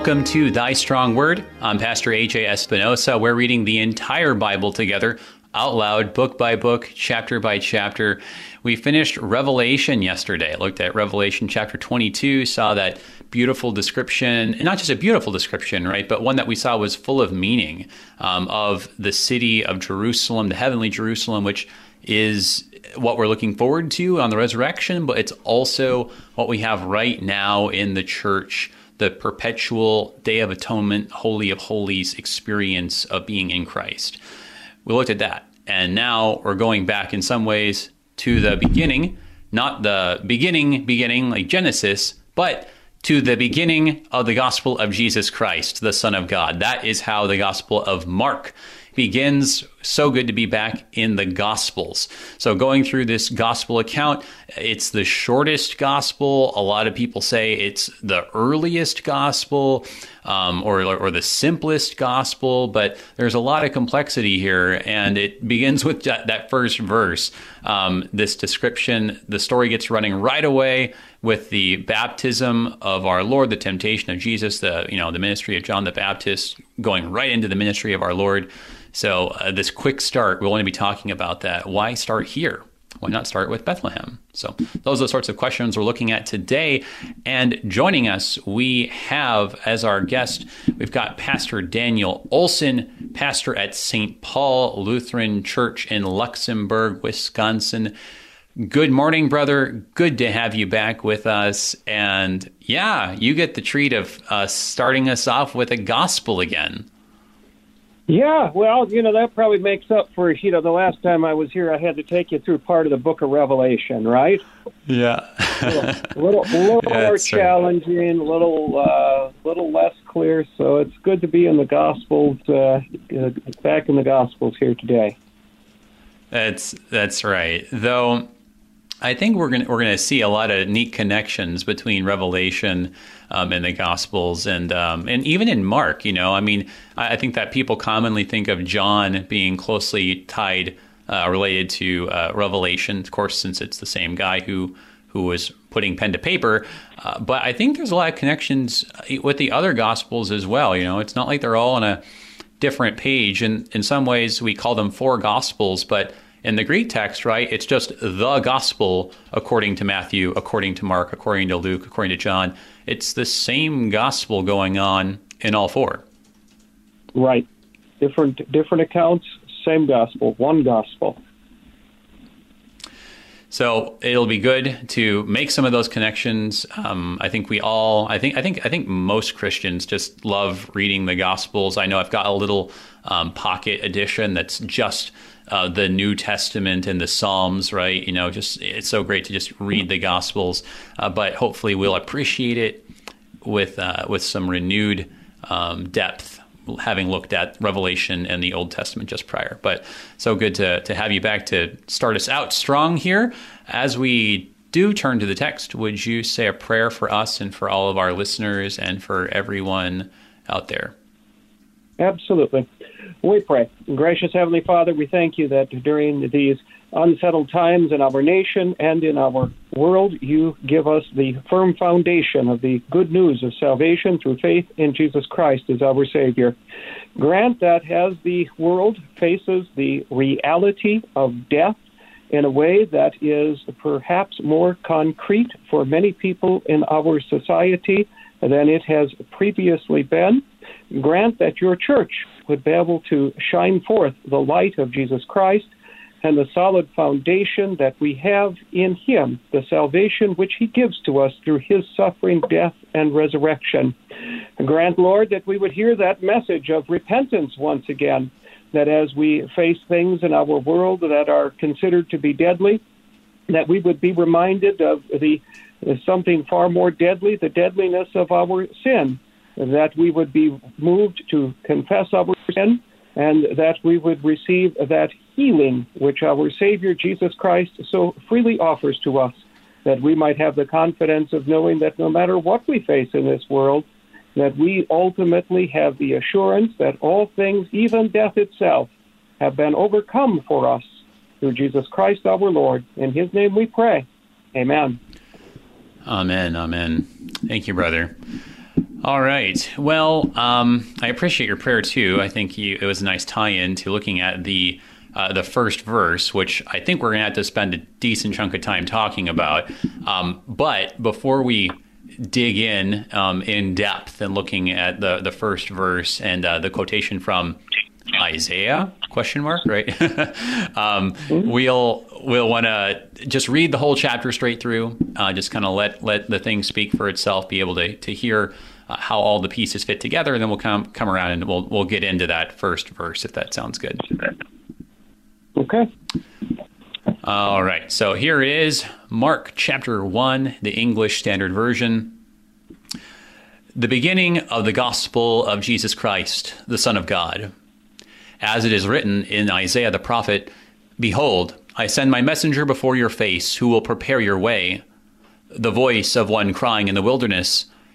Welcome to Thy Strong Word. I'm Pastor AJ Espinosa. We're reading the entire Bible together out loud, book by book, chapter by chapter. We finished Revelation yesterday. Looked at Revelation chapter 22, saw that beautiful description, and not just a beautiful description, right, but one that we saw was full of meaning um, of the city of Jerusalem, the heavenly Jerusalem, which is what we're looking forward to on the resurrection, but it's also what we have right now in the church the perpetual Day of Atonement, Holy of Holies experience of being in Christ. We looked at that. And now we're going back in some ways to the beginning, not the beginning, beginning like Genesis, but to the beginning of the gospel of Jesus Christ, the Son of God. That is how the gospel of Mark begins. So good to be back in the Gospels. So, going through this gospel account, it's the shortest gospel. A lot of people say it's the earliest gospel um, or, or the simplest gospel, but there's a lot of complexity here. And it begins with that, first verse. Um, this description, the story gets running right away with the baptism of our Lord, the temptation of Jesus, the you know the ministry of John the Baptist, going right into the ministry of our Lord. So, uh, this quick start, we'll only be talking about that. Why start here? Why not start with Bethlehem? So, those are the sorts of questions we're looking at today. And joining us, we have as our guest, we've got Pastor Daniel Olson, pastor at St. Paul Lutheran Church in Luxembourg, Wisconsin. Good morning, brother. Good to have you back with us. And yeah, you get the treat of uh, starting us off with a gospel again. Yeah, well, you know that probably makes up for you know the last time I was here, I had to take you through part of the Book of Revelation, right? Yeah, a little, little, little yeah, more challenging, a little, uh, little less clear. So it's good to be in the Gospels, uh, uh, back in the Gospels here today. That's that's right. Though I think we're gonna we're gonna see a lot of neat connections between Revelation um, and the Gospels, and um, and even in Mark. You know, I mean, I, I, think that people commonly think of John being closely tied, uh, related to uh, Revelation, of course, since it's the same guy who who was putting pen to paper. Uh, but I think there's a lot of connections uh, with the other Gospels as well. You know, it's not like they're all on a different page, and in some ways we call them four Gospels, but in the Greek text, right, it's just the gospel according to Matthew, according to Mark, according to Luke, according to John. It's the same gospel going on in all four. Right. Different different accounts, same gospel, one gospel. So it'll be good to make some of those connections. Um, I think we all, I think, I think, I think most Christians just love reading the Gospels. I know I've got a little um, pocket edition that's just uh, the New Testament and the Psalms, right? You know, just it's so great to just read the Gospels, uh, but hopefully we'll appreciate it with uh, with some renewed um, depth, having looked at Revelation and the Old Testament just prior. But so good to to have you back to start us out strong here as we do turn to the text. Would you say a prayer for us and for all of our listeners and for everyone out there? Absolutely. We pray. Gracious Heavenly Father, we thank you that during these unsettled times in our nation and in our world, you give us the firm foundation of the good news of salvation through faith in Jesus Christ as our Savior. Grant that as the world faces the reality of death in a way that is perhaps more concrete for many people in our society than it has previously been, grant that your church would be able to shine forth the light of Jesus Christ and the solid foundation that we have in Him, the salvation which He gives to us through His suffering, death, and resurrection. Grant, Lord, that we would hear that message of repentance once again, that as we face things in our world that are considered to be deadly, that we would be reminded of the something far more deadly, the deadliness of our sin that we would be moved to confess our sin and that we would receive that healing which our Savior Jesus Christ so freely offers to us, that we might have the confidence of knowing that no matter what we face in this world, that we ultimately have the assurance that all things, even death itself, have been overcome for us through Jesus Christ our Lord. In his name we pray. Amen. Amen. Amen. Thank you, brother. All right. Well, um, I appreciate your prayer too. I think you, it was a nice tie-in to looking at the uh, the first verse, which I think we're going to have to spend a decent chunk of time talking about. Um, but before we dig in um, in depth and looking at the the first verse and uh, the quotation from Isaiah question mark right um, we'll we'll want to just read the whole chapter straight through uh, just kind of let let the thing speak for itself be able to to hear uh, how all the pieces fit together and then we'll come come around and we'll we'll get into that first verse if that sounds good Okay. all right so here is mark chapter 1 the english standard version the beginning of the gospel of jesus christ the son of god as it is written in Isaiah the prophet Behold, I send my messenger before your face, who will prepare your way. The voice of one crying in the wilderness,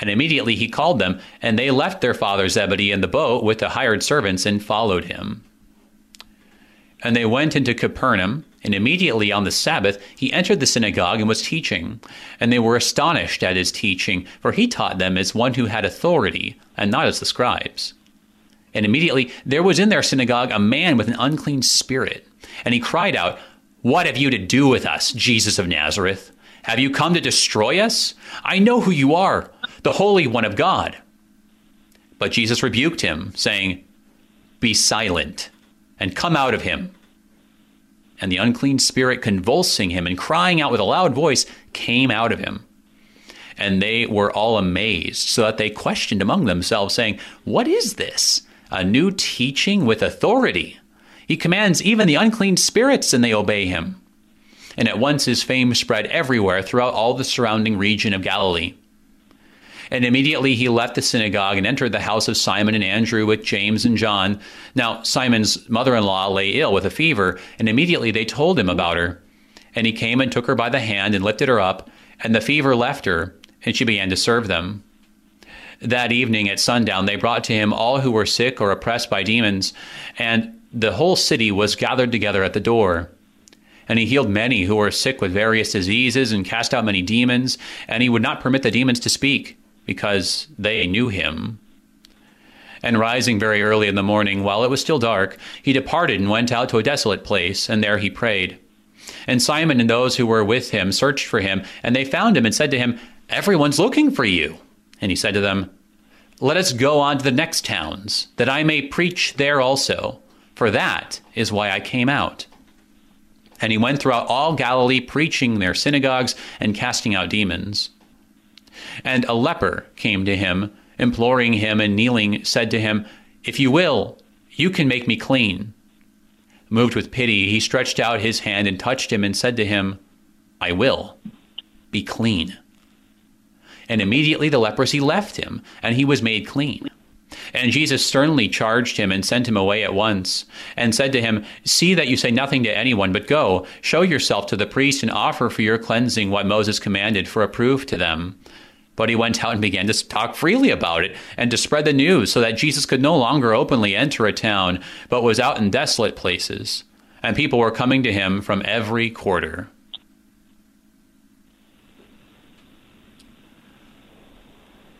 And immediately he called them, and they left their father Zebedee in the boat with the hired servants and followed him. And they went into Capernaum, and immediately on the Sabbath he entered the synagogue and was teaching. And they were astonished at his teaching, for he taught them as one who had authority, and not as the scribes. And immediately there was in their synagogue a man with an unclean spirit. And he cried out, What have you to do with us, Jesus of Nazareth? Have you come to destroy us? I know who you are, the Holy One of God. But Jesus rebuked him, saying, Be silent, and come out of him. And the unclean spirit, convulsing him and crying out with a loud voice, came out of him. And they were all amazed, so that they questioned among themselves, saying, What is this? a new teaching with authority. He commands even the unclean spirits, and they obey him. And at once his fame spread everywhere throughout all the surrounding region of Galilee. And immediately he left the synagogue and entered the house of Simon and Andrew with James and John. Now, Simon's mother in law lay ill with a fever, and immediately they told him about her. And he came and took her by the hand and lifted her up, and the fever left her, and she began to serve them. That evening at sundown, they brought to him all who were sick or oppressed by demons, and the whole city was gathered together at the door. And he healed many who were sick with various diseases and cast out many demons, and he would not permit the demons to speak, because they knew him. And rising very early in the morning, while it was still dark, he departed and went out to a desolate place, and there he prayed. And Simon and those who were with him searched for him, and they found him and said to him, Everyone's looking for you. And he said to them, Let us go on to the next towns, that I may preach there also, for that is why I came out. And he went throughout all Galilee, preaching their synagogues and casting out demons. And a leper came to him, imploring him, and kneeling, said to him, If you will, you can make me clean. Moved with pity, he stretched out his hand and touched him and said to him, I will. Be clean. And immediately the leprosy left him, and he was made clean. And Jesus sternly charged him and sent him away at once, and said to him, See that you say nothing to anyone, but go, show yourself to the priest, and offer for your cleansing what Moses commanded for a proof to them. But he went out and began to talk freely about it, and to spread the news, so that Jesus could no longer openly enter a town, but was out in desolate places. And people were coming to him from every quarter.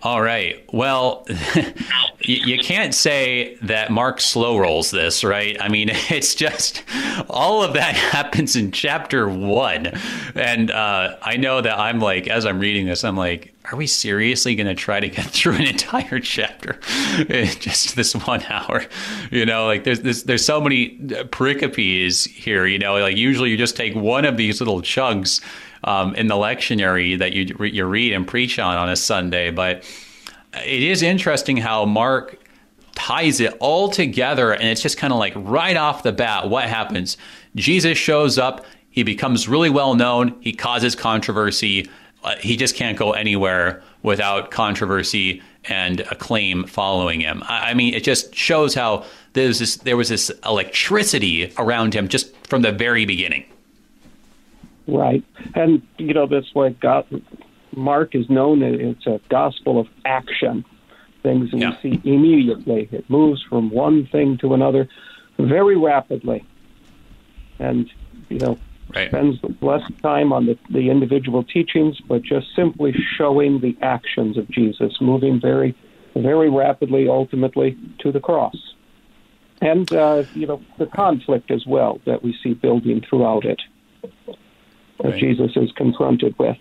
All right. Well, you, can't say that Mark slow rolls this, right? I mean, it's just all of that happens in chapter one. And uh, I know that I'm like, as I'm reading this, I'm like, are we seriously going to try to get through an entire chapter in just this one hour? You know, like there's, there's, there's so many pericopes here, you know, like usually you just take one of these little chunks um, in the lectionary that you you read and preach on on a Sunday. But it is interesting how Mark ties it all together, and it's just kind of like right off the bat, what happens? Jesus shows up. He becomes really well known. He causes controversy. Uh, he just can't go anywhere without controversy and acclaim following him. I, I mean, it just shows how this, there was this electricity around him just from the very beginning. Right, and you know that's why God, Mark is known. It's a gospel of action. Things yeah. we see immediately. It moves from one thing to another very rapidly, and you know right. spends less time on the, the individual teachings, but just simply showing the actions of Jesus, moving very, very rapidly, ultimately to the cross, and uh, you know the conflict as well that we see building throughout it that right. Jesus is confronted with.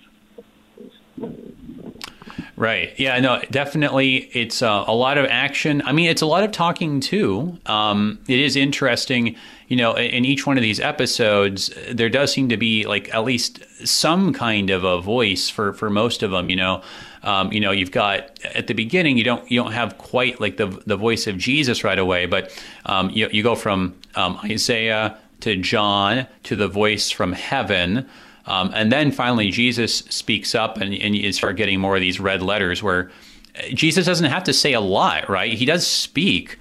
Right. Yeah. No. Definitely. It's uh, a lot of action. I mean, it's a lot of talking too. Um, it is interesting. You know, in each one of these episodes, there does seem to be like at least some kind of a voice for for most of them. You know. Um, you know, you've got at the beginning, you don't you don't have quite like the the voice of Jesus right away, but um, you you go from um, Isaiah to John to the voice from heaven. Um, and then finally, Jesus speaks up, and, and you start getting more of these red letters where Jesus doesn't have to say a lot, right? He does speak,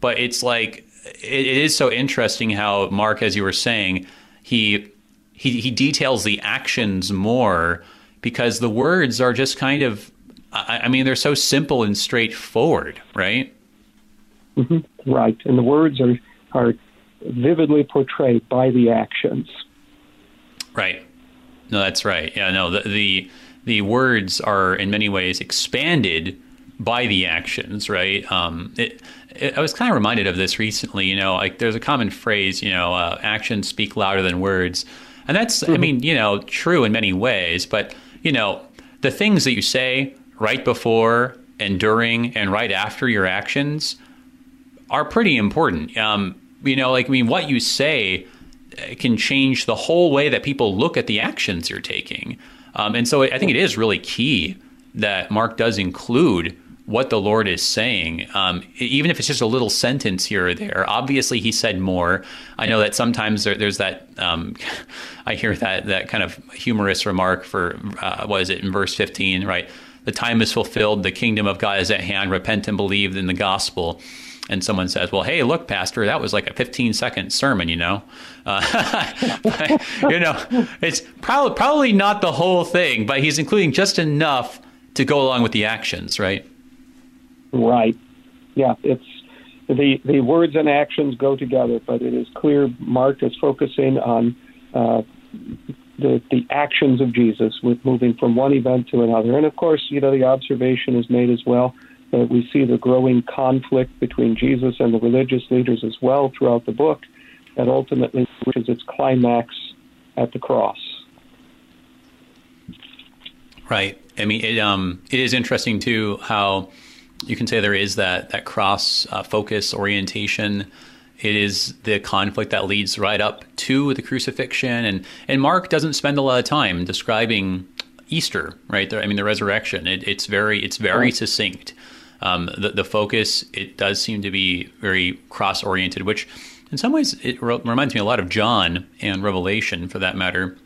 but it's like it, it is so interesting how Mark, as you were saying, he he, he details the actions more because the words are just kind of, I, I mean, they're so simple and straightforward, right? Mm-hmm. Right, and the words are are vividly portrayed by the actions. Right. No, that's right. Yeah, no, the, the the, words are in many ways expanded by the actions, right? Um, it, it, I was kind of reminded of this recently. You know, like there's a common phrase, you know, uh, actions speak louder than words, and that's, mm-hmm. I mean, you know, true in many ways. But you know, the things that you say right before and during and right after your actions are pretty important. Um, you know, like I mean, what you say can change the whole way that people look at the actions you're taking. Um, and so I think it is really key that Mark does include what the Lord is saying, um, even if it's just a little sentence here or there. Obviously, He said more. I know that sometimes there, there's that. Um, I hear that that kind of humorous remark for uh, what is it in verse 15, right? The time is fulfilled. The kingdom of God is at hand. Repent and believe in the gospel and someone says, "Well, hey, look, Pastor, that was like a 15 second sermon," you know, uh, you know, it's probably probably not the whole thing, but he's including just enough to go along with the actions, right? Right. Yeah, it's the the words and actions go together, but it is clear Mark is focusing on. Uh, the, the actions of Jesus with moving from one event to another. And of course, you know, the observation is made as well that we see the growing conflict between Jesus and the religious leaders as well throughout the book, that ultimately reaches its climax at the cross. Right. I mean, it, um, it is interesting too how you can say there is that that cross uh, focus orientation. It is the conflict that leads right up to the crucifixion, and and Mark doesn't spend a lot of time describing Easter, right? I mean, the resurrection. It, it's very it's very right. succinct um, the, the focus it does seem to be very cross oriented, which in some ways, it re- reminds me a lot of John and Revelation, for that matter.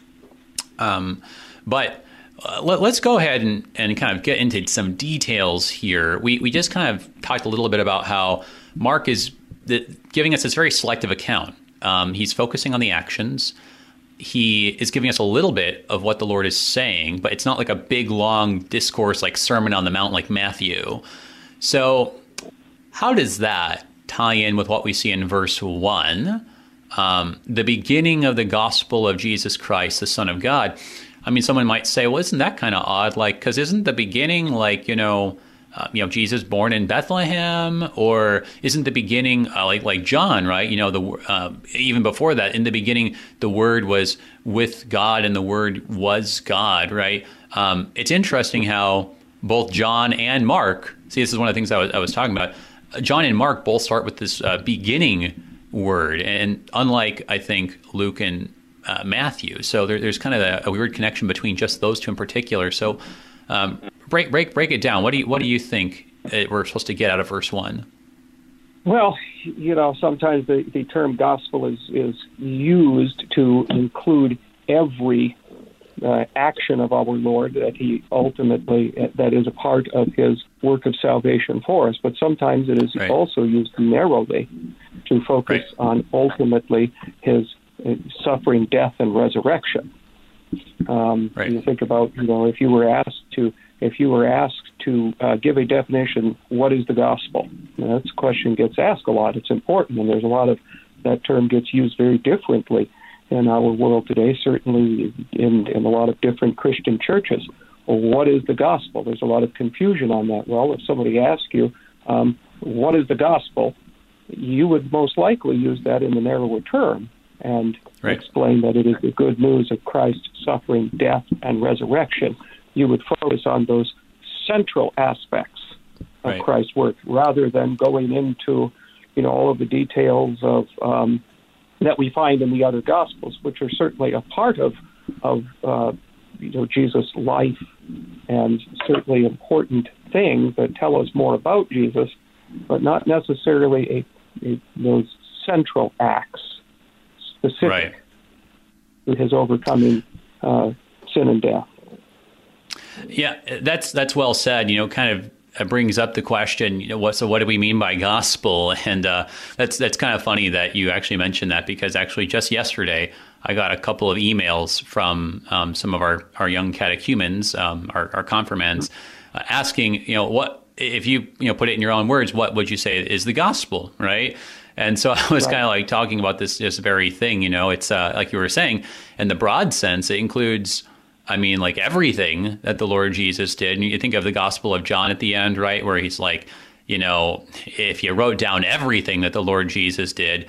Um, but uh, let, us go ahead and, and kind of get into some details here. We, we just kind of talked a little bit about how Mark is the, giving us this very selective account. Um, he's focusing on the actions. He is giving us a little bit of what the Lord is saying, but it's not like a big, long discourse like Sermon on the Mount like Matthew. So, how does that tie in with what we see in verse 1? Um, the beginning of the gospel of Jesus Christ, the Son of God. I mean, someone might say, well, isn't that kind of odd? Like, because isn't the beginning like, you know, uh, you know, Jesus born in Bethlehem, or isn't the beginning uh, like like John, right? You know, the uh, even before that, in the beginning, the Word was with God, and the Word was God, right? Um, it's interesting how both John and Mark. See, this is one of the things I was, I was talking about. John and Mark both start with this uh, beginning word, and unlike I think Luke and uh, Matthew, so there, there's kind of a, a, weird connection between just those two in particular. So um, break break break it down. What do you what do you think we're supposed to get out of verse one? Well, you know, sometimes the, the term gospel is is used to include every uh, action of our Lord that He ultimately that is a part of His work of salvation for us. But sometimes it is right. also used narrowly to focus right. on ultimately His uh, suffering, death, and resurrection. Um, right. You think about, you know, if you were asked to, if you were asked to uh, give a definition, what is the gospel? Now, a question gets asked a lot. It's important, and there's a lot of that term gets used very differently in our world today. Certainly, in in a lot of different Christian churches. Well, what is the gospel? There's a lot of confusion on that. Well, if somebody asks you, um, what is the gospel? You would most likely use that in the narrower term and right. explain that it is the good news of Christ's suffering, death, and resurrection, you would focus on those central aspects of right. Christ's work rather than going into, you know, all of the details of um, that we find in the other Gospels, which are certainly a part of of uh, you know Jesus' life and certainly important things that tell us more about Jesus, but not necessarily a, a those central acts specific right. to his overcoming uh, sin and death. Yeah, that's that's well said. You know, kind of brings up the question, you know, what so what do we mean by gospel? And uh, that's that's kind of funny that you actually mentioned that because actually just yesterday I got a couple of emails from um, some of our, our young catechumens, um, our, our confirmands, uh, asking, you know, what if you you know put it in your own words, what would you say is the gospel, right? And so I was right. kind of like talking about this this very thing. You know, it's uh, like you were saying, in the broad sense, it includes. I mean, like everything that the Lord Jesus did. And you think of the Gospel of John at the end, right, where he's like, you know, if you wrote down everything that the Lord Jesus did,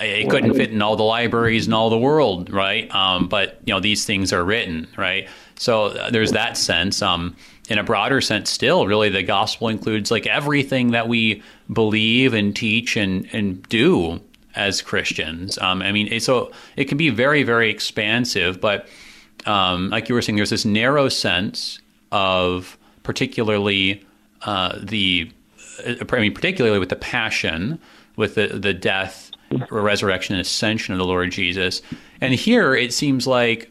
it couldn't fit in all the libraries in all the world, right? Um, but you know, these things are written, right? So uh, there's that sense. Um, in a broader sense, still, really, the gospel includes like everything that we believe and teach and, and do as Christians. Um, I mean, so it can be very, very expansive, but um, like you were saying, there's this narrow sense of particularly uh, the, uh, I mean, particularly with the passion, with the, the death, resurrection, and ascension of the Lord Jesus. And here it seems like,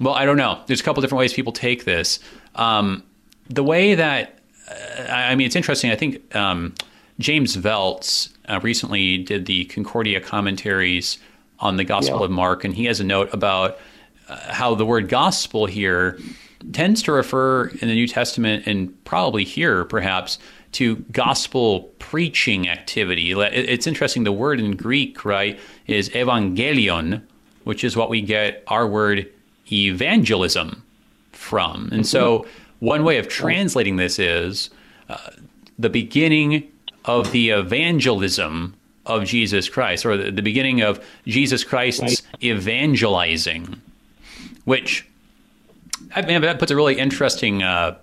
well, I don't know. There's a couple different ways people take this. Um, the way that uh, I mean, it's interesting. I think um, James Voelz uh, recently did the Concordia commentaries on the Gospel yeah. of Mark, and he has a note about how the word gospel here tends to refer in the New Testament and probably here perhaps to gospel preaching activity. It's interesting. The word in Greek, right, is evangelion, which is what we get our word evangelism from. And so one way of translating this is uh, the beginning of the evangelism of Jesus Christ, or the, the beginning of Jesus Christ's evangelizing, which I mean, that puts a really interesting. Uh,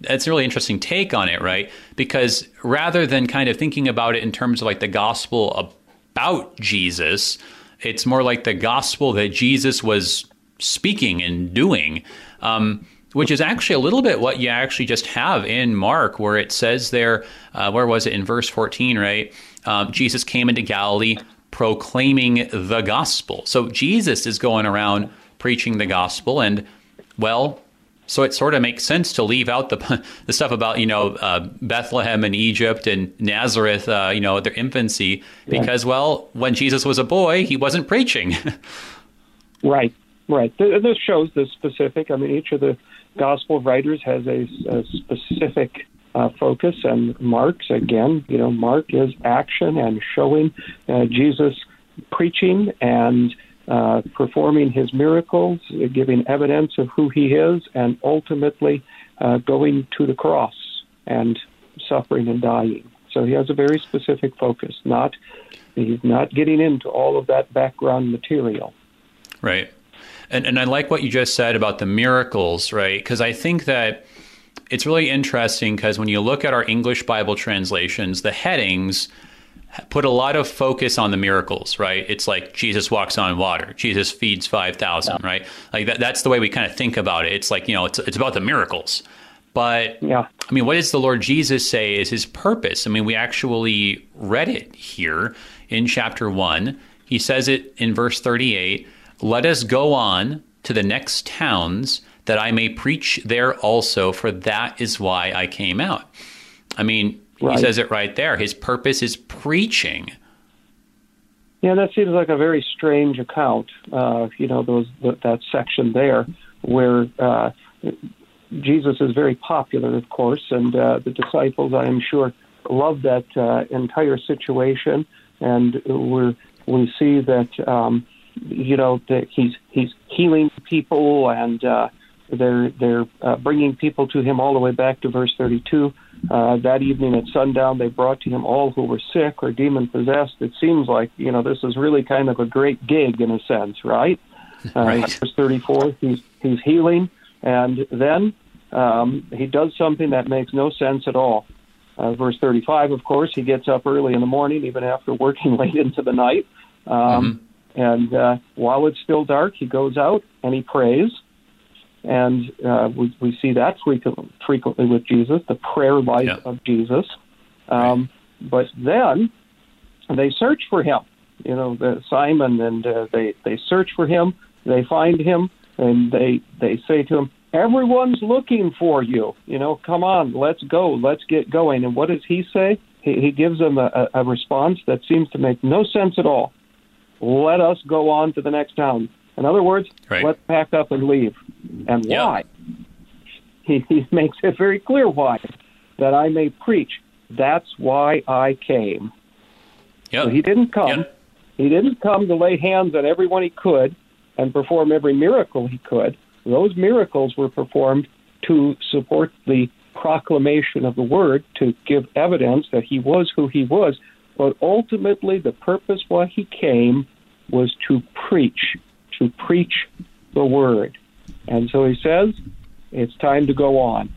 that's a really interesting take on it, right? Because rather than kind of thinking about it in terms of like the gospel about Jesus, it's more like the gospel that Jesus was speaking and doing. Um, which is actually a little bit what you actually just have in Mark, where it says there, uh, where was it in verse 14, right? Um, Jesus came into Galilee proclaiming the gospel. So Jesus is going around preaching the gospel, and well, so it sort of makes sense to leave out the the stuff about you know uh, Bethlehem and Egypt and Nazareth, uh, you know their infancy, because well, when Jesus was a boy, he wasn't preaching. right, right. This shows the specific. I mean, each of the gospel writers has a, a specific uh, focus, and Mark's again, you know, Mark is action and showing uh, Jesus preaching and uh, performing his miracles, giving evidence of who he is, and ultimately uh, going to the cross and suffering and dying. So he has a very specific focus. Not he's not getting into all of that background material. Right. And and I like what you just said about the miracles, right? Because I think that it's really interesting because when you look at our English Bible translations, the headings put a lot of focus on the miracles, right? It's like Jesus walks on water, Jesus feeds 5,000, yeah. right? Like that, that's the way we kind of think about it. It's like, you know, it's, it's about the miracles. But yeah. I mean, what does the Lord Jesus say is his purpose? I mean, we actually read it here in chapter 1. He says it in verse 38 Let us go on to the next towns that I may preach there also, for that is why I came out. I mean, Right. He says it right there. His purpose is preaching. Yeah, that seems like a very strange account. Uh, you know, those that section there where uh, Jesus is very popular, of course, and uh, the disciples, I am sure, love that uh, entire situation, and we we see that um, you know that he's he's healing people and uh, they're they're uh, bringing people to him all the way back to verse 32. Uh, that evening at sundown, they brought to him all who were sick or demon possessed. It seems like you know this is really kind of a great gig in a sense, right? Uh, right. Verse 34, he's he's healing, and then um, he does something that makes no sense at all. Uh, verse 35, of course, he gets up early in the morning, even after working late into the night. Um, mm-hmm. And uh, while it's still dark, he goes out and he prays and uh, we, we see that frequently, frequently with Jesus, the prayer life yeah. of Jesus. Um, right. But then they search for him. You know, the, Simon and uh, they they search for him. They find him, and they they say to him, "Everyone's looking for you. You know, come on, let's go, let's get going." And what does he say? He, he gives them a, a response that seems to make no sense at all. Let us go on to the next town. In other words, right. let's pack up and leave. And yep. why? He, he makes it very clear why. That I may preach. That's why I came. Yep. So he didn't come. Yep. He didn't come to lay hands on everyone he could and perform every miracle he could. Those miracles were performed to support the proclamation of the word, to give evidence that he was who he was. But ultimately, the purpose why he came was to preach to preach the word. And so he says, it's time to go on.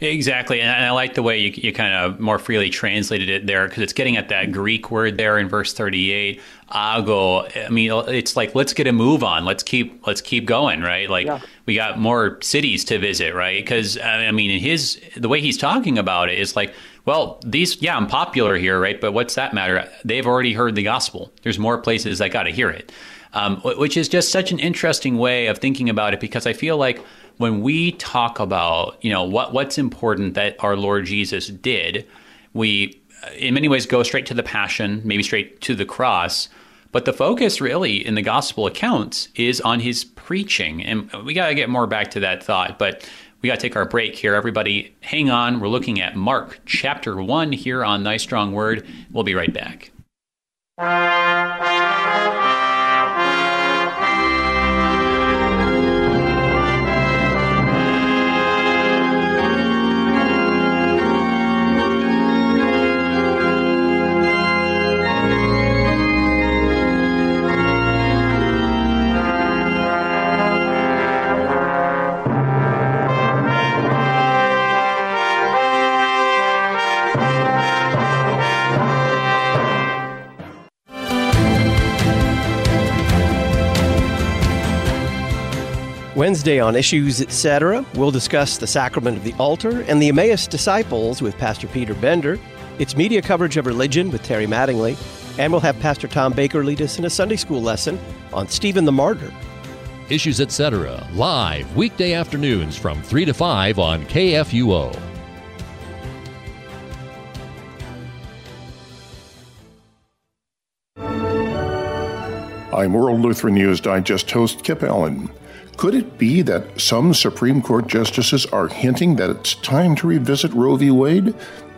Exactly, and I like the way you, you kind of more freely translated it there because it's getting at that Greek word there in verse thirty-eight, ago. I mean, uh, it's like let's get a move on. Let's keep let's keep going, right? Like yeah. we got more cities to visit, right? Because I mean, in his the way he's talking about it is like, well, these yeah, I'm popular here, right? But what's that matter? They've already heard the gospel. There's more places that got to hear it, um, which is just such an interesting way of thinking about it because I feel like when we talk about you know what what's important that our Lord Jesus did, we in many ways go straight to the passion, maybe straight to the cross. But the focus really in the gospel accounts is on his preaching. And we got to get more back to that thought. But we got to take our break here. Everybody, hang on. We're looking at Mark chapter 1 here on Thy Strong Word. We'll be right back. Wednesday on Issues Etc., we'll discuss the sacrament of the altar and the Emmaus disciples with Pastor Peter Bender. It's media coverage of religion with Terry Mattingly. And we'll have Pastor Tom Baker lead us in a Sunday school lesson on Stephen the Martyr. Issues Etc. live weekday afternoons from 3 to 5 on KFUO. I'm World Lutheran News Digest host Kip Allen. Could it be that some Supreme Court justices are hinting that it's time to revisit Roe v. Wade,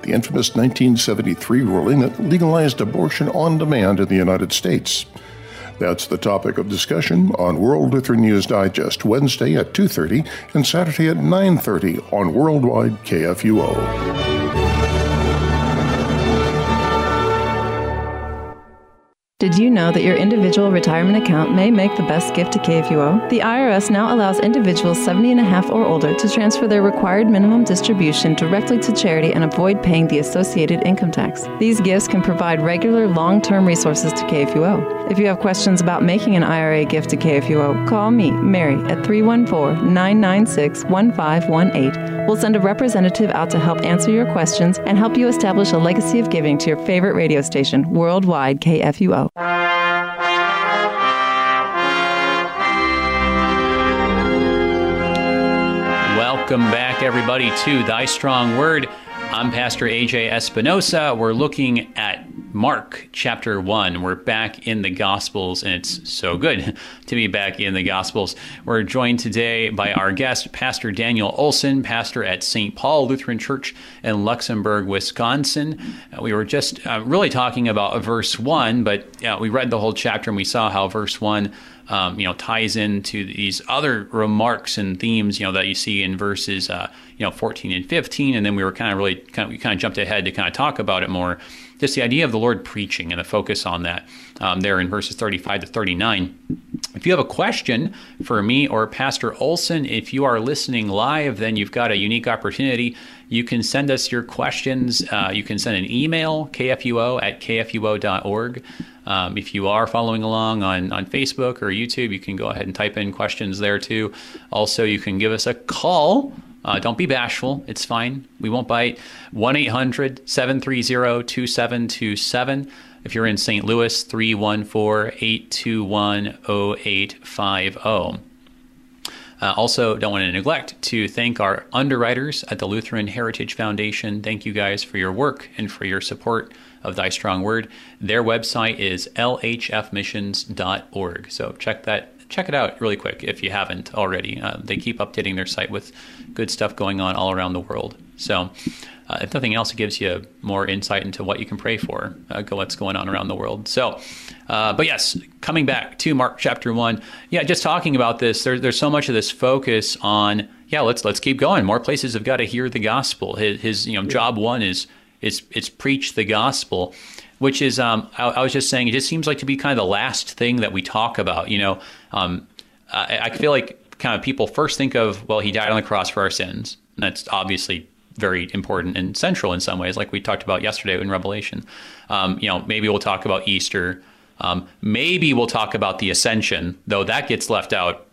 the infamous 1973 ruling that legalized abortion on demand in the United States? That's the topic of discussion on World Lutheran News Digest Wednesday at 2:30 and Saturday at 9:30 on Worldwide KFUO. Did you know that your individual retirement account may make the best gift to KFUO? The IRS now allows individuals 70 and a half or older to transfer their required minimum distribution directly to charity and avoid paying the associated income tax. These gifts can provide regular long term resources to KFUO. If you have questions about making an IRA gift to KFUO, call me, Mary, at 314 996 1518. We'll send a representative out to help answer your questions and help you establish a legacy of giving to your favorite radio station, Worldwide KFUO. Welcome back, everybody, to Thy Strong Word. I'm Pastor AJ Espinosa. We're looking at Mark chapter 1. We're back in the Gospels, and it's so good to be back in the Gospels. We're joined today by our guest, Pastor Daniel Olson, pastor at St. Paul Lutheran Church in Luxembourg, Wisconsin. Uh, we were just uh, really talking about verse 1, but uh, we read the whole chapter and we saw how verse 1 um, you know, ties into these other remarks and themes, you know, that you see in verses, uh, you know, 14 and 15. And then we were kind of really, kind of, we kind of jumped ahead to kind of talk about it more. Just the idea of the Lord preaching and the focus on that um, there in verses 35 to 39. If you have a question for me or Pastor Olson, if you are listening live, then you've got a unique opportunity. You can send us your questions. Uh, you can send an email, kfuo at kfuo.org. Um, if you are following along on, on Facebook or YouTube, you can go ahead and type in questions there too. Also, you can give us a call. Uh, don't be bashful. It's fine. We won't bite. 1 800 730 2727. If you're in St. Louis, 314 821 0850. Uh, also, don't want to neglect to thank our underwriters at the Lutheran Heritage Foundation. Thank you guys for your work and for your support of Thy Strong Word. Their website is lhfmissions.org. So check that check it out really quick if you haven't already. Uh, they keep updating their site with good stuff going on all around the world. So, uh, if nothing else, it gives you more insight into what you can pray for, uh, what's going on around the world. So, uh, but yes, coming back to Mark chapter one, yeah, just talking about this. There, there's so much of this focus on, yeah, let's let's keep going. More places have got to hear the gospel. His, his you know, job one is it's it's preach the gospel, which is um, I, I, was just saying it just seems like to be kind of the last thing that we talk about. You know, um, I, I feel like kind of people first think of well, he died on the cross for our sins. And That's obviously very important and central in some ways, like we talked about yesterday in Revelation. Um, you know, maybe we'll talk about Easter. Um, maybe we'll talk about the ascension, though that gets left out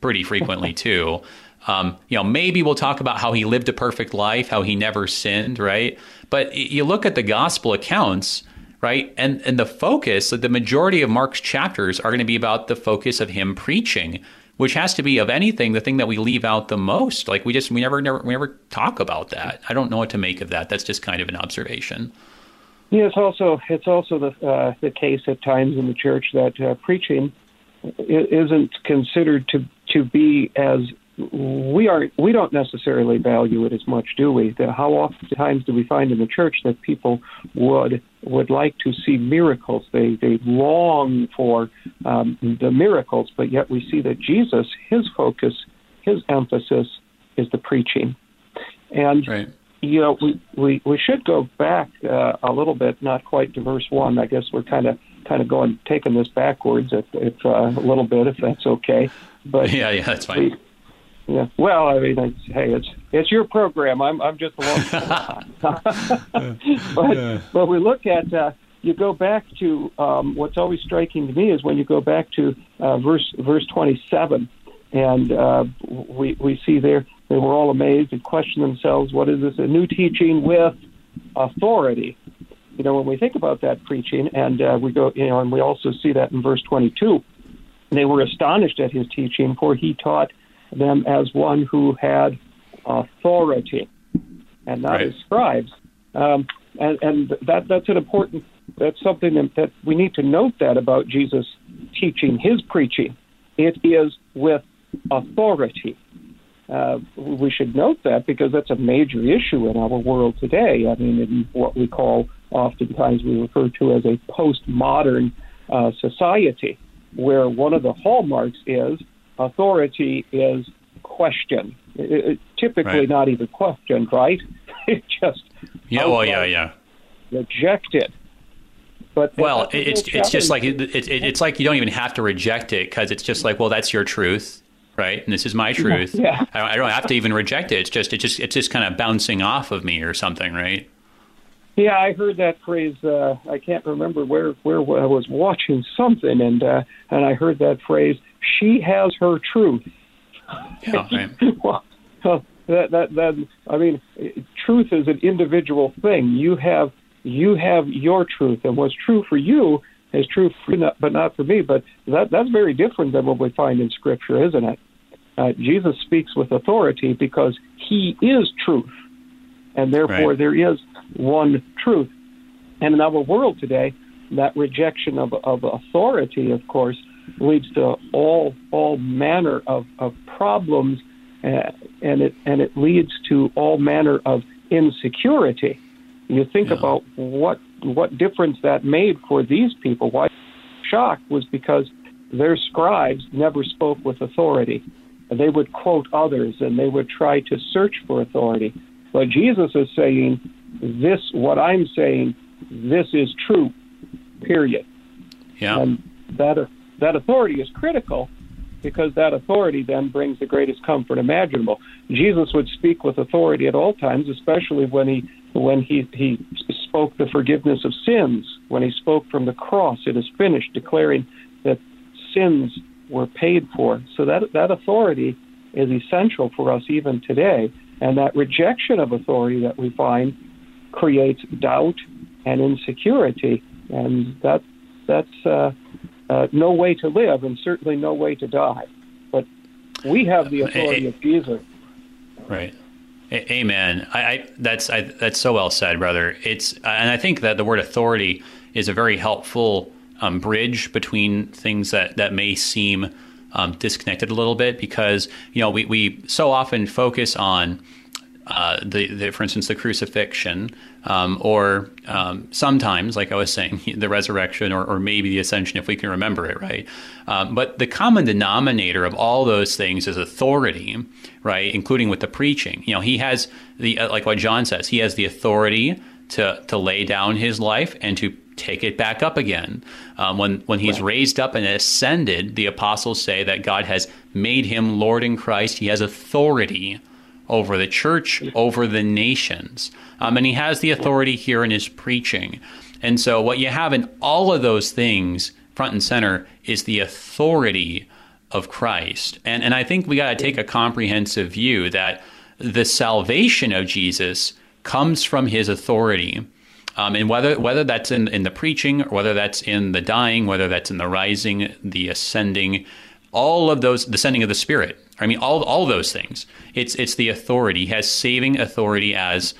pretty frequently too. Um, you know, maybe we'll talk about how he lived a perfect life, how he never sinned, right? But you look at the gospel accounts, right? And and the focus, the majority of Mark's chapters are going to be about the focus of him preaching, which has to be of anything the thing that we leave out the most. Like we just we never never we never talk about that. I don't know what to make of that. That's just kind of an observation. Yeah, it's also it's also the uh, the case at times in the church that uh, preaching isn't considered to to be as we are we don't necessarily value it as much, do we? How often times do we find in the church that people would would like to see miracles? They they long for um, the miracles, but yet we see that Jesus, his focus, his emphasis is the preaching, and. Right. You know, we, we, we should go back uh, a little bit, not quite to verse one. I guess we're kind of kind of going taking this backwards, if, if uh, a little bit, if that's okay. But yeah, yeah, that's fine. We, yeah. Well, I mean, it's, hey, it's it's your program. I'm I'm just along. but yeah. but we look at uh, you go back to um, what's always striking to me is when you go back to uh, verse verse 27, and uh, we we see there they were all amazed and questioned themselves, what is this? A new teaching with authority. you know, when we think about that preaching, and uh, we go, you know, and we also see that in verse 22, they were astonished at his teaching, for he taught them as one who had authority, and not Right. as scribes. Um, and, and that that's an important. That's something that, that we need to note that about Jesus teaching his preaching. It is with authority. Uh, we should note that because that's a major issue in our world today. I mean, in what we call oftentimes we refer to as a postmodern uh, society, where one of the hallmarks is authority is questioned. It, it, typically, Right. not even questioned, right? it just Yeah, well, yeah, yeah. rejected. But Well, it's it's just like it, it, it's like you don't even have to reject it because it's just like, well, that's your truth, right? And this is my truth. Yeah. I, don't, I don't have to even reject it. It's just it just it's just kind of bouncing off of me or something, right? Yeah, I heard that phrase. Uh, I can't remember where where I was watching something, and uh, and I heard that phrase. She has her truth. Yeah, right. well, uh, that that that. I mean, truth is an individual thing. You have you have your truth, and what's true for you is true for you, not, but not for me. But that that's very different than what we find in Scripture, isn't it? Uh, Jesus speaks with authority because he is truth, and therefore Right. there is one truth. And in our world today, that rejection of, of authority, of course, leads to all all manner of, of problems, uh, and it and it leads to all manner of insecurity. You think Yeah. about what what difference that made for these people. Why shock was because their scribes never spoke with authority. They would quote others and they would try to search for authority. But Jesus is saying, this, what I'm saying, this is true, period. Yeah. And that, that authority is critical because that authority then brings the greatest comfort imaginable. Jesus would speak with authority at all times, especially when he when he, he spoke the forgiveness of sins, when he spoke from the cross, it is finished, declaring that sins were paid for. So that that authority is essential for us even today. And that rejection of authority that we find creates doubt and insecurity, and that that's uh, uh, no way to live, and certainly no way to die. But we have the authority of Jesus. Right. A- Amen. I, I that's I, that's so well said, brother. It's and I think that the word authority is a very helpful um, bridge between things that that may seem um, disconnected a little bit because you know we we so often focus on uh, the, the, for instance, the crucifixion, um, or um, sometimes, like I was saying, the resurrection, or, or maybe the ascension, if we can remember it, right? Um, but the common denominator of all those things is authority, right? Including with the preaching. You know, he has the uh, like what John says, he has the authority to to lay down his life and to take it back up again. Um, when when he's raised up and ascended, the apostles say that God has made him Lord in Christ. He has authority over the church, over the nations. Um, and he has the authority here in his preaching. And so, what you have in all of those things, front and center, is the authority of Christ. And, and I think we got to take a comprehensive view that the salvation of Jesus comes from his authority. Um, and whether whether that's in, in the preaching, or whether that's in the dying, whether that's in the rising, the ascending, all of those, the sending of the Spirit. I mean, all all those things. It's it's the authority. He has saving authority as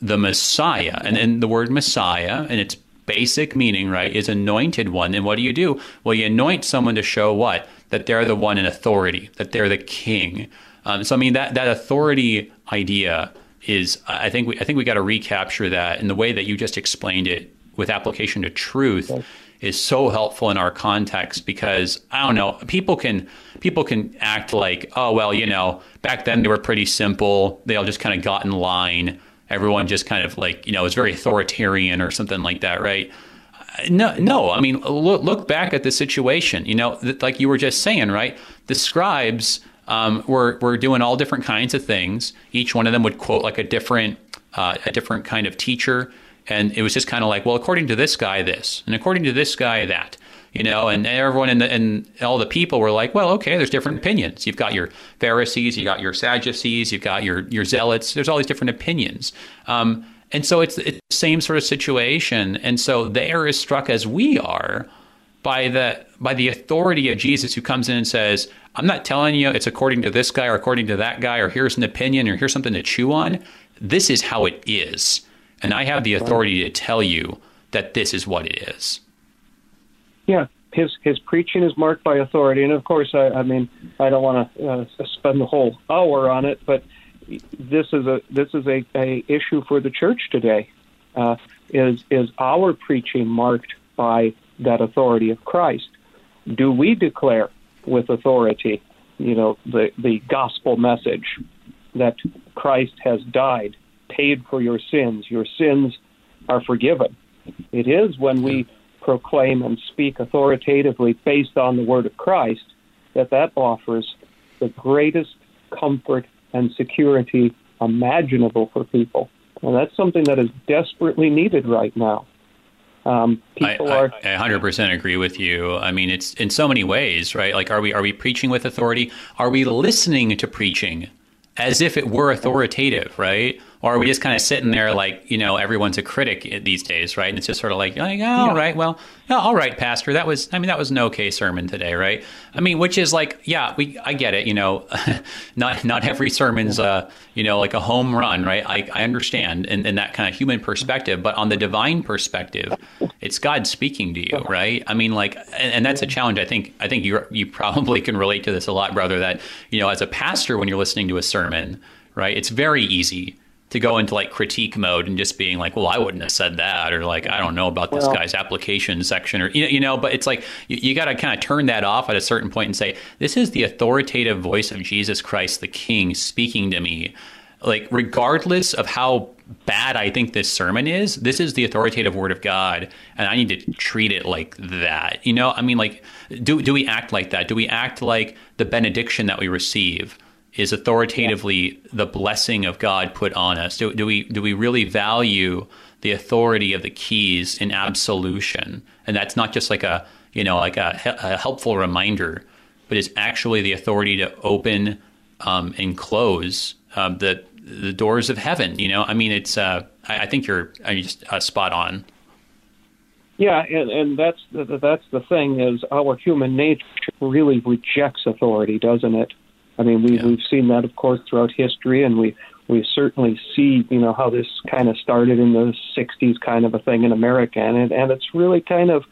the Messiah, and and the word Messiah and its basic meaning, right, is anointed one. And what do you do? Well, you anoint someone to show what that they're the one in authority, that they're the king. Um, so I mean that that authority idea is I think we I think we got to recapture that in the way that you just explained it with application to truth is so helpful in our context because I don't know people can people can act like oh well you know back then they were pretty simple. They all just kind of got in line. Everyone just kind of like you know was very authoritarian or something like that right? No no I mean look look back at the situation you know th- like you were just saying right? The scribes um, were were doing all different kinds of things. Each one of them would quote like a different uh, a different kind of teacher and it was just kind of like, well, according to this guy, this, and according to this guy, that, you know, and everyone in the, and all the people were like, well, okay, there's different opinions. You've got your Pharisees, you got your Sadducees, you've got your your Zealots. There's all these different opinions, um, And so it's, it's the same sort of situation. And so they are as struck as we are by the by the authority of Jesus who comes in and says, I'm not telling you it's according to this guy or according to that guy or here's an opinion or here's something to chew on. This is how it is. And I have the authority to tell you that this is what it is. Yeah, his his preaching is marked by authority, and of course, I, I mean, I don't want to uh, spend the whole hour on it, but this is a this is a, a issue for the church today. Uh, is is our preaching marked by that authority of Christ? Do we declare with authority, you know, the the gospel message that Christ has died, paid for your sins, your sins are forgiven? It is when we proclaim and speak authoritatively based on the word of Christ that that offers the greatest comfort and security imaginable for people. And that's something that is desperately needed right now. Um, people I, are. I, I 100% agree with you. I mean, it's in so many ways, right? Like, are we are we preaching with authority? Are we listening to preaching as if it were authoritative, right? Or are we just kind of sitting there like, you know, everyone's a critic these days, right? And it's just sort of like, oh, yeah, all right, well, yeah, all right, Pastor, that was, I mean, that was an okay sermon today, right? I mean, which is like, yeah, we, I get it, you know, not not every sermon's, uh, you know, like a home run, right? I, I understand in, in that kind of human perspective, but on the divine perspective, it's God speaking to you, right? I mean, like, and, and that's a challenge. I think, I think you you probably can relate to this a lot, brother. That you know, as a pastor, when you're listening to a sermon, right, it's very easy to go into like critique mode and just being like, well, I wouldn't have said that, or like, I don't know about this well, guy's application section, or you know, you know. But it's like you, you got to kind of turn that off at a certain point and say, this is the authoritative voice of Jesus Christ, the King, speaking to me. Like, regardless of how bad I think this sermon is, this is the authoritative word of God, and I need to treat it like that. You know, I mean, like, do do we act like that? Do we act like the benediction that we receive? Is authoritatively yeah. the blessing of God put on us? Do, do we do we really value the authority of the keys in absolution? And that's not just like a you know like a, a helpful reminder, but is actually the authority to open um, and close um, the the doors of heaven. You know, I mean, it's uh, I, I, think you're I mean, just uh, spot on. Yeah, and, and that's the, that's the thing is our human nature really rejects authority, doesn't it? I mean, we, yeah. we've seen that, of course, throughout history, and we we certainly see, you know, how this kind of started in the '60s, kind of a thing in America, and it, and it's really kind of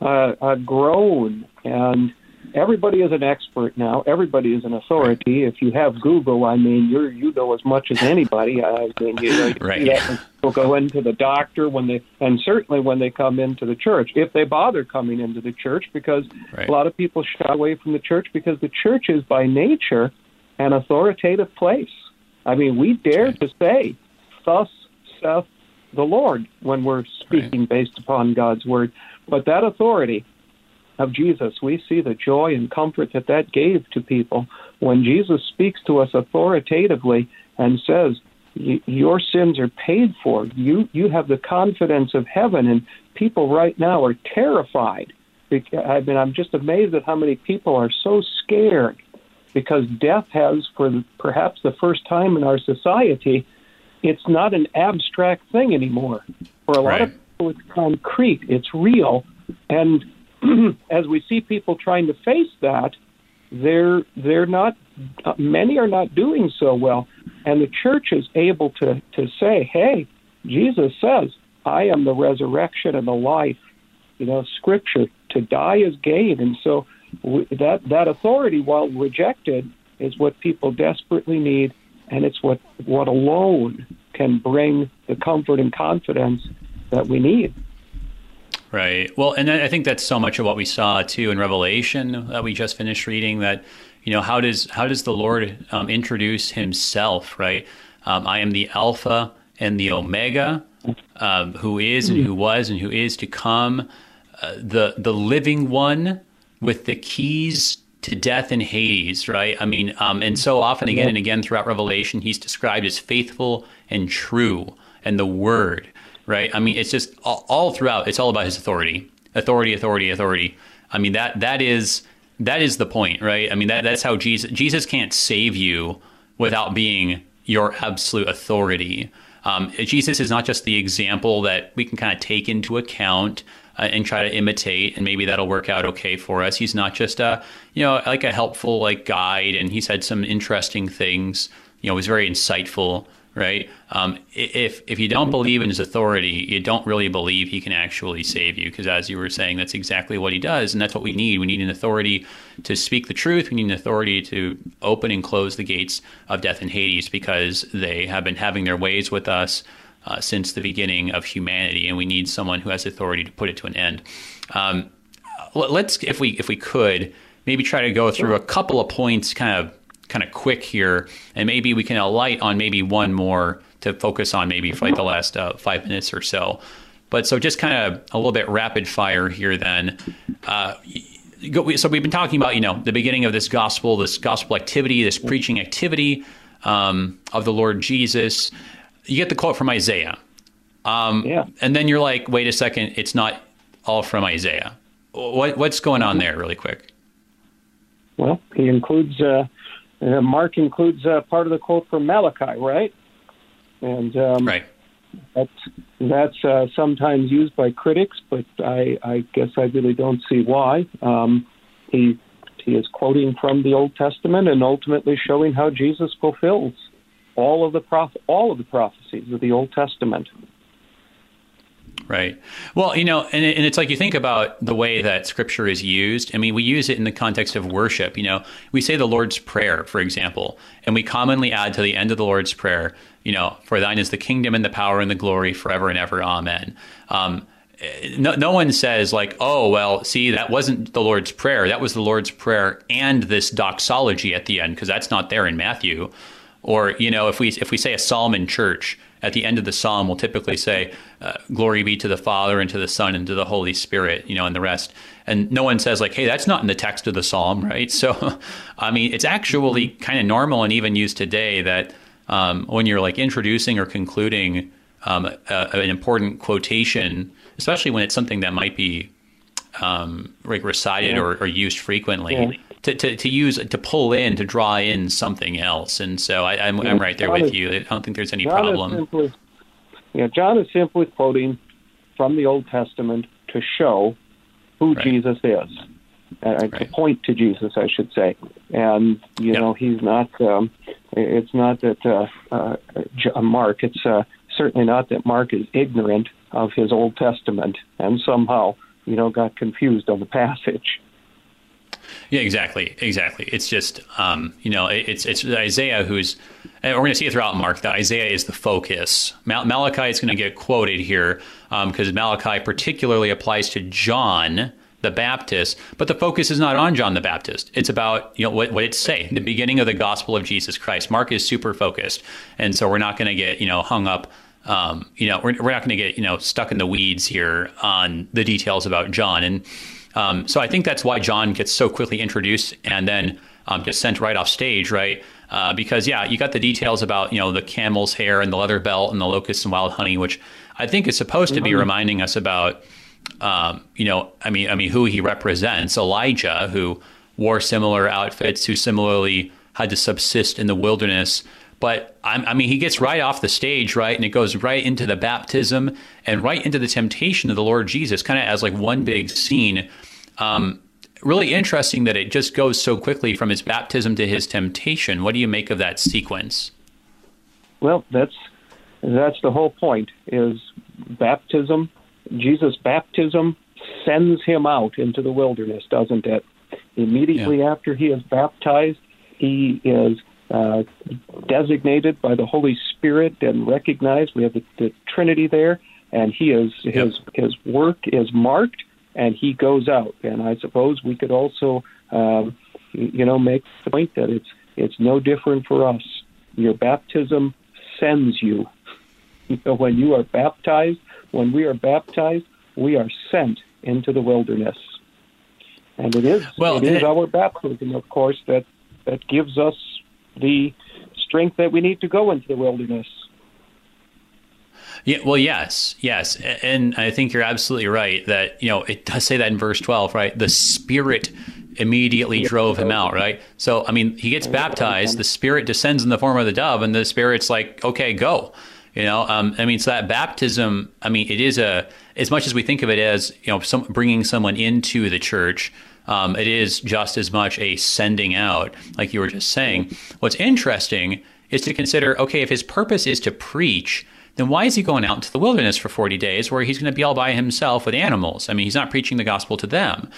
uh, uh, grown. And everybody is an expert now. Everybody is an authority. If you have Google, I mean, you you know as much as anybody. I mean, you, know, right. when people go into the doctor when they, and certainly when they come into the church, if they bother coming into the church, because right. a lot of people shy away from the church because the church is by nature an authoritative place. I mean, we dare right. to say, "Thus saith the Lord," when we're speaking right. based upon God's word. But that authority of Jesus, we see the joy and comfort that that gave to people when Jesus speaks to us authoritatively and says, "Your sins are paid for. You you have the confidence of heaven." And people right now are terrified. I mean, I'm just amazed at how many people are so scared because death has, for perhaps the first time in our society, it's not an abstract thing anymore. For a lot of people, it's concrete, it's real, and as we see people trying to face that, they're they're not uh, many are not doing so well, and the church is able to to say, "Hey, Jesus says, I am the resurrection and the life." You know, Scripture to die is gain, and so we, that that authority, while rejected, is what people desperately need, and it's what what alone can bring the comfort and confidence that we need. Right. Well, and I think that's so much of what we saw too in Revelation that we just finished reading. That you know how does how does the Lord um, introduce Himself? Right. Um, I am the Alpha and the Omega, um, who is and who was and who is to come, uh, the the living one with the keys to death and Hades. Right. I mean, um, and so often again and again throughout Revelation, He's described as faithful and true, and the Word right? I mean, it's just all, all throughout. It's all about his authority, authority, authority, authority. I mean that that is that is the point, right? I mean that that's how Jesus Jesus can't save you without being your absolute authority. Um, Jesus is not just the example that we can kind of take into account uh, and try to imitate, and maybe that'll work out okay for us. He's not just a, you know, like a helpful like guide, and he said some interesting things. You know, he's very insightful right? Um, if if you don't believe in his authority, you don't really believe he can actually save you, because as you were saying, that's exactly what he does, and that's what we need. We need an authority to speak the truth. We need an authority to open and close the gates of death and Hades, because they have been having their ways with us. Uh, since the beginning of humanity, and we need someone who has authority to put it to an end. Um, let's, if we if we could, maybe try to go through a couple of points, kind of kind of quick here, and maybe we can alight on maybe one more to focus on maybe for like the last uh, five minutes or so. But so just kind of a little bit rapid fire here then. Uh, so we've been talking about you know the beginning of this gospel, this gospel activity, this preaching activity um, of the Lord Jesus. You get the quote from Isaiah, um, yeah. and then you're like, wait a second, it's not all from Isaiah. What, what's going on there, really quick? Well, he includes uh, uh, Mark includes uh, part of the quote from Malachi, right? And um, right. That's that's uh, sometimes used by critics, but I, I guess I really don't see why. Um, he he is quoting from the Old Testament and ultimately showing how Jesus fulfills all of the prof- all of the prophecies of the Old Testament. Right. Well, you know, and, and it's like you think about the way that scripture is used. I mean, we use it in the context of worship. You know, we say the Lord's Prayer, for example, and we commonly add to the end of the Lord's Prayer, you know, for thine is the kingdom and the power and the glory forever and ever. Amen. Um, no, no one says like, oh, well, see, that wasn't the Lord's Prayer. That was the Lord's Prayer and this doxology at the end, because that's not there in Matthew. Or, you know, if we if we say a psalm in church, at the end of the psalm will typically say, uh, "Glory be to the Father and to the Son and to the Holy Spirit," you know, and the rest. And no one says like, "Hey, that's not in the text of the psalm," right? So, I mean, it's actually kind of normal and even used today that um, when you're like introducing or concluding um, a, an important quotation, especially when it's something that might be um, like recited yeah. or, or, used frequently. Yeah to, to, to use to pull in to draw in something else. And so I, am I'm, I'm right there John with is, you. I don't think there's any John problem. Simply, yeah, John is simply quoting from the Old Testament to show who right. Jesus is. Uh, right. to point to Jesus, I should say, and you yep. know he's not. Um, it's not that uh, uh, Mark. It's uh, certainly not that Mark is ignorant of his Old Testament and somehow you know got confused on the passage. Yeah, exactly, exactly. It's just um, you know, it's it's Isaiah who's, and we're going to see it throughout Mark that Isaiah is the focus. Mal- Malachi is going to get quoted here because um, Malachi particularly applies to John the Baptist, but the focus is not on John the Baptist. It's about you know what what it say the beginning of the gospel of Jesus Christ. Mark is super focused, and so we're not going to get you know hung up. Um, you know, we're, we're not going to get you know stuck in the weeds here on the details about John and um, so I think that's why John gets so quickly introduced and then um, just sent right off stage, right? Uh, because yeah, you got the details about you know the camel's hair and the leather belt and the locusts and wild honey, which I think is supposed to be mm-hmm. reminding us about um, you know, I mean, I mean, who he represents, Elijah, who wore similar outfits, who similarly had to subsist in the wilderness. But I mean, he gets right off the stage, right, and it goes right into the baptism and right into the temptation of the Lord Jesus, kind of as like one big scene. Um, really interesting that it just goes so quickly from his baptism to his temptation. What do you make of that sequence? Well, that's that's the whole point. Is baptism, Jesus' baptism sends him out into the wilderness, doesn't it? Immediately yeah. after he is baptized, he is uh, designated by the Holy Spirit and recognized. We have the, the Trinity there, and he is his his work is marked and he goes out. And I suppose we could also, um, you know, make the point that it's it's no different for us. Your baptism sends you. You know, when you are baptized, when we are baptized, we are sent into the wilderness, and it is well, it is it, our baptism, of course, that that gives us the strength that we need to go into the wilderness. Yeah, well, yes, yes, and I think you're absolutely right that you know it does say that in verse 12, right? The Spirit immediately drove him out, right? So, I mean, he gets baptized, the Spirit descends in the form of the dove, and the Spirit's like, okay, go. You know, um, I mean, so that baptism, I mean, it is a as much as we think of it as you know, some, bringing someone into the church. Um, it is just as much a sending out, like you were just saying. What's interesting is to consider okay, if his purpose is to preach, then why is he going out into the wilderness for 40 days where he's going to be all by himself with animals? I mean, he's not preaching the gospel to them.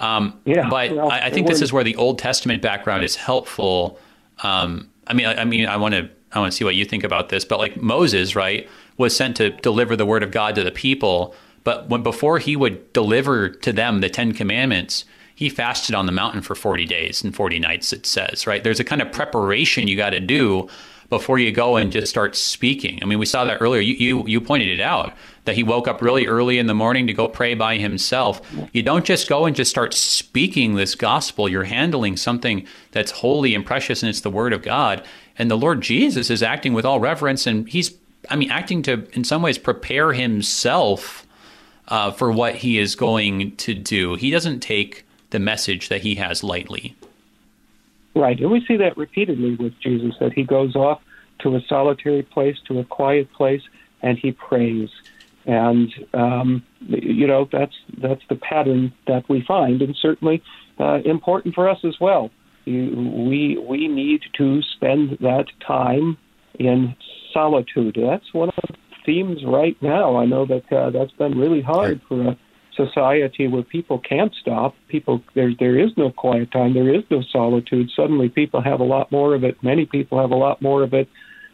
Um, yeah, but well, I, I, think this is where the Old Testament background is helpful. Um, I mean, I, I mean, I want to I want to see what you think about this, but like Moses, right, was sent to deliver the word of God to the people, but when before he would deliver to them the 10 commandments, he fasted on the mountain for 40 days and 40 nights it says, right? There's a kind of preparation you got to do before you go and just start speaking. I mean, we saw that earlier. You, you, you pointed it out that he woke up really early in the morning to go pray by himself. You don't just go and just start speaking this gospel. You're handling something that's holy and precious, and it's the word of God. And the Lord Jesus is acting with all reverence, and he's, I mean, acting to, in some ways, prepare himself uh, for what he is going to do. He doesn't take the message that he has lightly. Right, and we see that repeatedly with Jesus that he goes off to a solitary place, to a quiet place, and he prays. And um, you know that's that's the pattern that we find, and certainly uh, important for us as well. We we need to spend that time in solitude. That's one of the themes right now. I know that uh, that's been really hard for a society where people can't stop. People there there is no quiet time. There is no solitude. Suddenly, people have a lot more of it. Many people have a lot more of it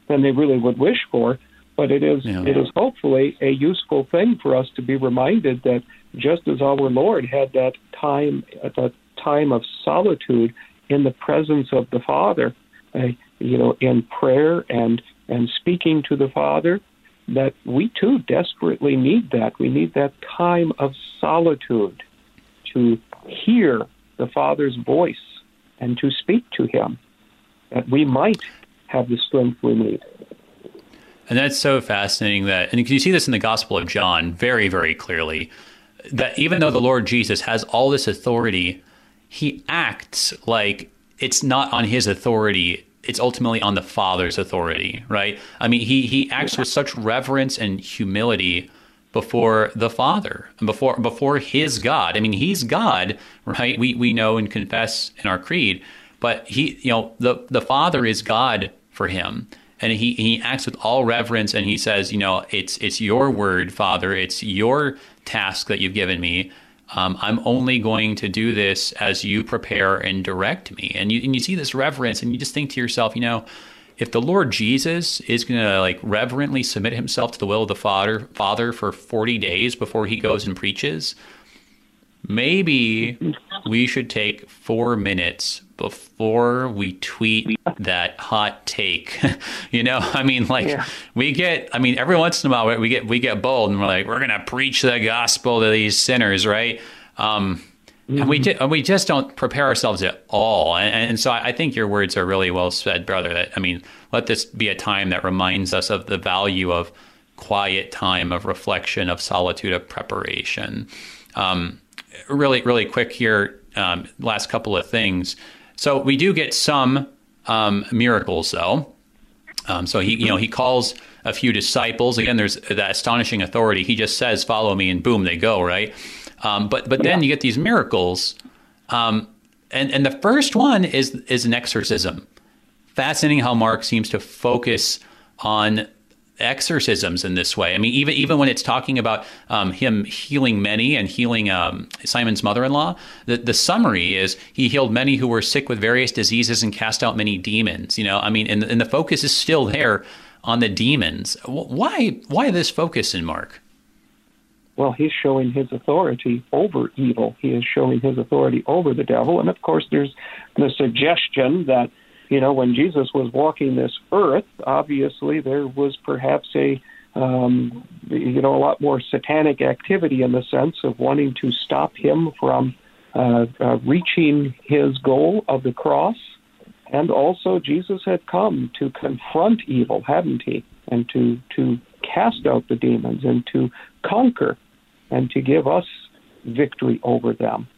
than they really would wish for. But it is yeah. it is hopefully a useful thing for us to be reminded that just as our Lord had that time at that time of solitude in the presence of the Father, uh, you know, in prayer and and speaking to the Father, that we too desperately need that. We need that time of solitude to hear the Father's voice and to speak to Him, that we might have the strength we need. And that's so fascinating that, and you see this in the Gospel of John very, very clearly, that even though the Lord Jesus has all this authority, he acts like it's not on his authority it's ultimately on the father's authority, right? I mean, he he acts with such reverence and humility before the Father before before his God. I mean, he's God, right? We we know and confess in our creed, but he, you know, the the Father is God for him. And he, he acts with all reverence and he says, you know, it's it's your word, Father. It's your task that you've given me um, I'm only going to do this as you prepare and direct me. And you, and you see this reverence, and you just think to yourself, you know, if the Lord Jesus is going to like reverently submit himself to the will of the Father, Father for 40 days before he goes and preaches, maybe we should take four minutes before we tweet that hot take. you know, I mean, like yeah. we get, I mean, every once in a while we get we get bold and we're like, we're gonna preach the gospel to these sinners, right? Um, mm-hmm. And we mm-hmm. just, we just don't prepare ourselves at all. And, and so I think your words are really well said, brother. That I mean, let this be a time that reminds us of the value of quiet time, of reflection, of solitude, of preparation. Um, really, really quick here. Um, last couple of things. So we do get some um, miracles, though. Um, so he, you know, he calls a few disciples. Again, there's that astonishing authority. He just says, "Follow me," and boom, they go. Right. Um, but but then you get these miracles, um, and and the first one is is an exorcism. Fascinating how Mark seems to focus on exorcisms in this way. I mean, even even when it's talking about um, him healing many and healing um, Simon's mother-in-law, the, the summary is he healed many who were sick with various diseases and cast out many demons. You know, I mean, and, and the focus is still there on the demons. Why why this focus in Mark? Well, he's showing his authority over evil. He is showing his authority over the devil, and of course, there's the suggestion that you know, when Jesus was walking this earth, obviously there was perhaps a, um, you know, a lot more satanic activity in the sense of wanting to stop him from uh, uh, reaching his goal of the cross. And also, Jesus had come to confront evil, hadn't he? And to, to cast out the demons and to conquer and to give us victory over them.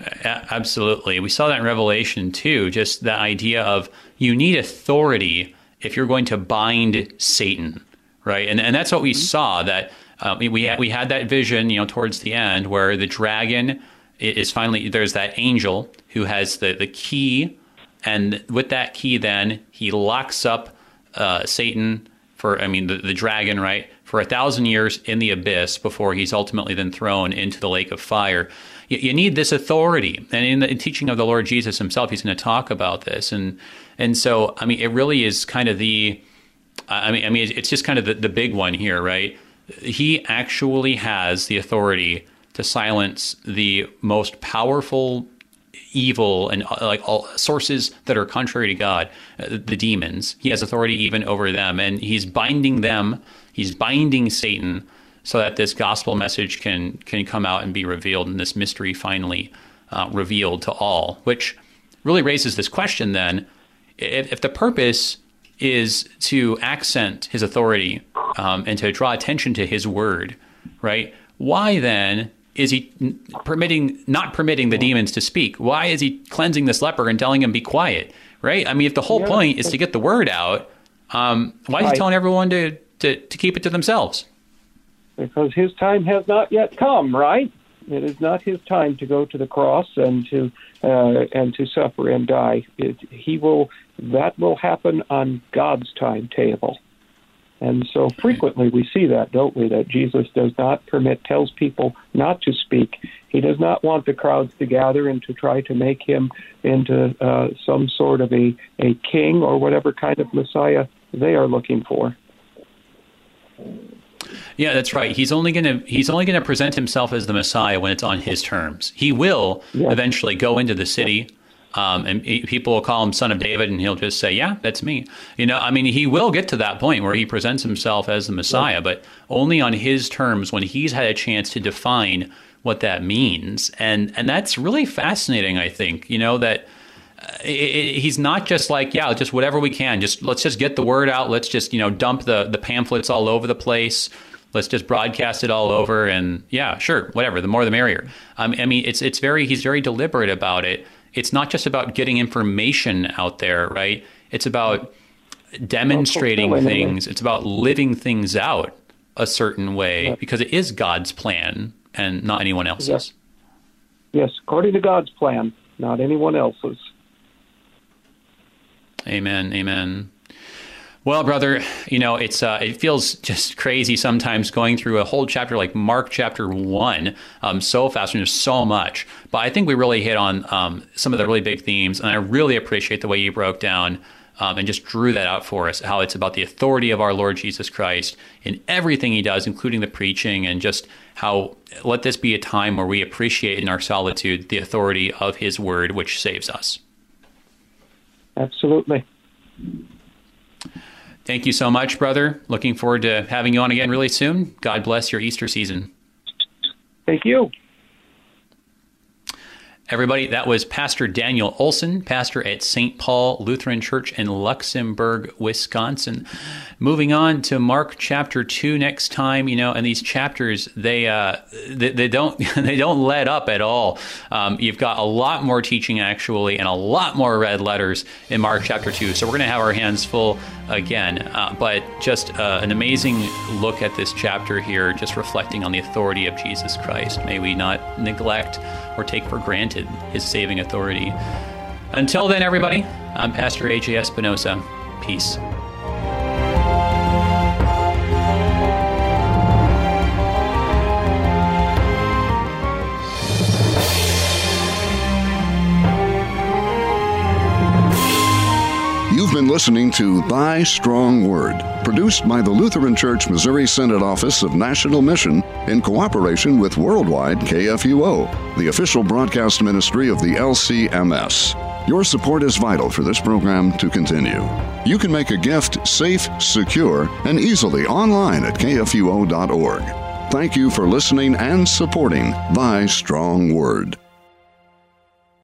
Absolutely. We saw that in Revelation too, just the idea of you need authority if you're going to bind Satan, right? And and that's what we mm-hmm. saw that uh, we had, we had that vision, you know, towards the end where the dragon is finally there's that angel who has the the key, and with that key, then he locks up uh, Satan for I mean the, the dragon, right, for a thousand years in the abyss before he's ultimately then thrown into the lake of fire. You, you need this authority, and in the teaching of the Lord Jesus Himself, He's going to talk about this, and and so I mean it really is kind of the I mean I mean it's just kind of the, the big one here, right? He actually has the authority to silence the most powerful evil and uh, like all sources that are contrary to God, uh, the demons. He has authority even over them, and he's binding them. He's binding Satan so that this gospel message can can come out and be revealed, and this mystery finally uh, revealed to all. Which really raises this question: then, if, if the purpose is to accent his authority um, and to draw attention to his word, right? Why then is he permitting not permitting the demons to speak? Why is he cleansing this leper and telling him be quiet? Right? I mean, if the whole yeah. point is to get the word out, um, why is he telling everyone to, to, to keep it to themselves? Because his time has not yet come, right? It is not his time to go to the cross and to uh, and to suffer and die. It, he will that will happen on God's timetable. And so frequently we see that, don't we? That Jesus does not permit, tells people not to speak. He does not want the crowds to gather and to try to make him into uh, some sort of a, a king or whatever kind of Messiah they are looking for. Yeah, that's right. He's only gonna he's only gonna present himself as the Messiah when it's on his terms. He will yes. eventually go into the city um, and people will call him son of David, and he'll just say, "Yeah, that's me." You know, I mean, he will get to that point where he presents himself as the Messiah, but only on his terms when he's had a chance to define what that means, and and that's really fascinating. I think you know that. Uh, he's not just like yeah just whatever we can just let's just get the word out let's just you know dump the the pamphlets all over the place let's just broadcast it all over and yeah sure whatever the more the merrier um, i mean it's it's very he's very deliberate about it it's not just about getting information out there, right? It's about demonstrating things. It's about living things out a certain way because it is God's plan and not anyone else's. Yes. yes, according to God's plan, not anyone else's. Amen. Amen. Well, brother, you know it's uh, it feels just crazy sometimes going through a whole chapter like Mark chapter one um, so fast and there's so much. But I think we really hit on um, some of the really big themes, and I really appreciate the way you broke down um, and just drew that out for us. How it's about the authority of our Lord Jesus Christ in everything He does, including the preaching, and just how let this be a time where we appreciate in our solitude the authority of His Word, which saves us. Absolutely. Thank you so much, brother. Looking forward to having you on again really soon. God bless your Easter season. Thank you. Everybody, that was Pastor Daniel Olson, pastor at St. Paul Lutheran Church in Luxemburg, Wisconsin. Moving on to Mark chapter 2 next time, you know, and these chapters they uh, they, they, don't they don't let up at all. Um, you've got a lot more teaching actually and a lot more red letters in Mark chapter 2. So we're going to have our hands full again. Uh, but just uh, an amazing look at this chapter here, just reflecting on the authority of Jesus Christ. May we not neglect or take for granted his saving authority. Until then, everybody, I'm Pastor A.J. Espinosa. Peace. Been listening to Thy Strong Word, produced by the Lutheran Church Missouri Synod Office of National Mission in cooperation with Worldwide KFUO, the official broadcast ministry of the LCMS. Your support is vital for this program to continue. You can make a gift safe, secure, and easily online at kfuo.org. Thank you for listening and supporting Thy Strong Word.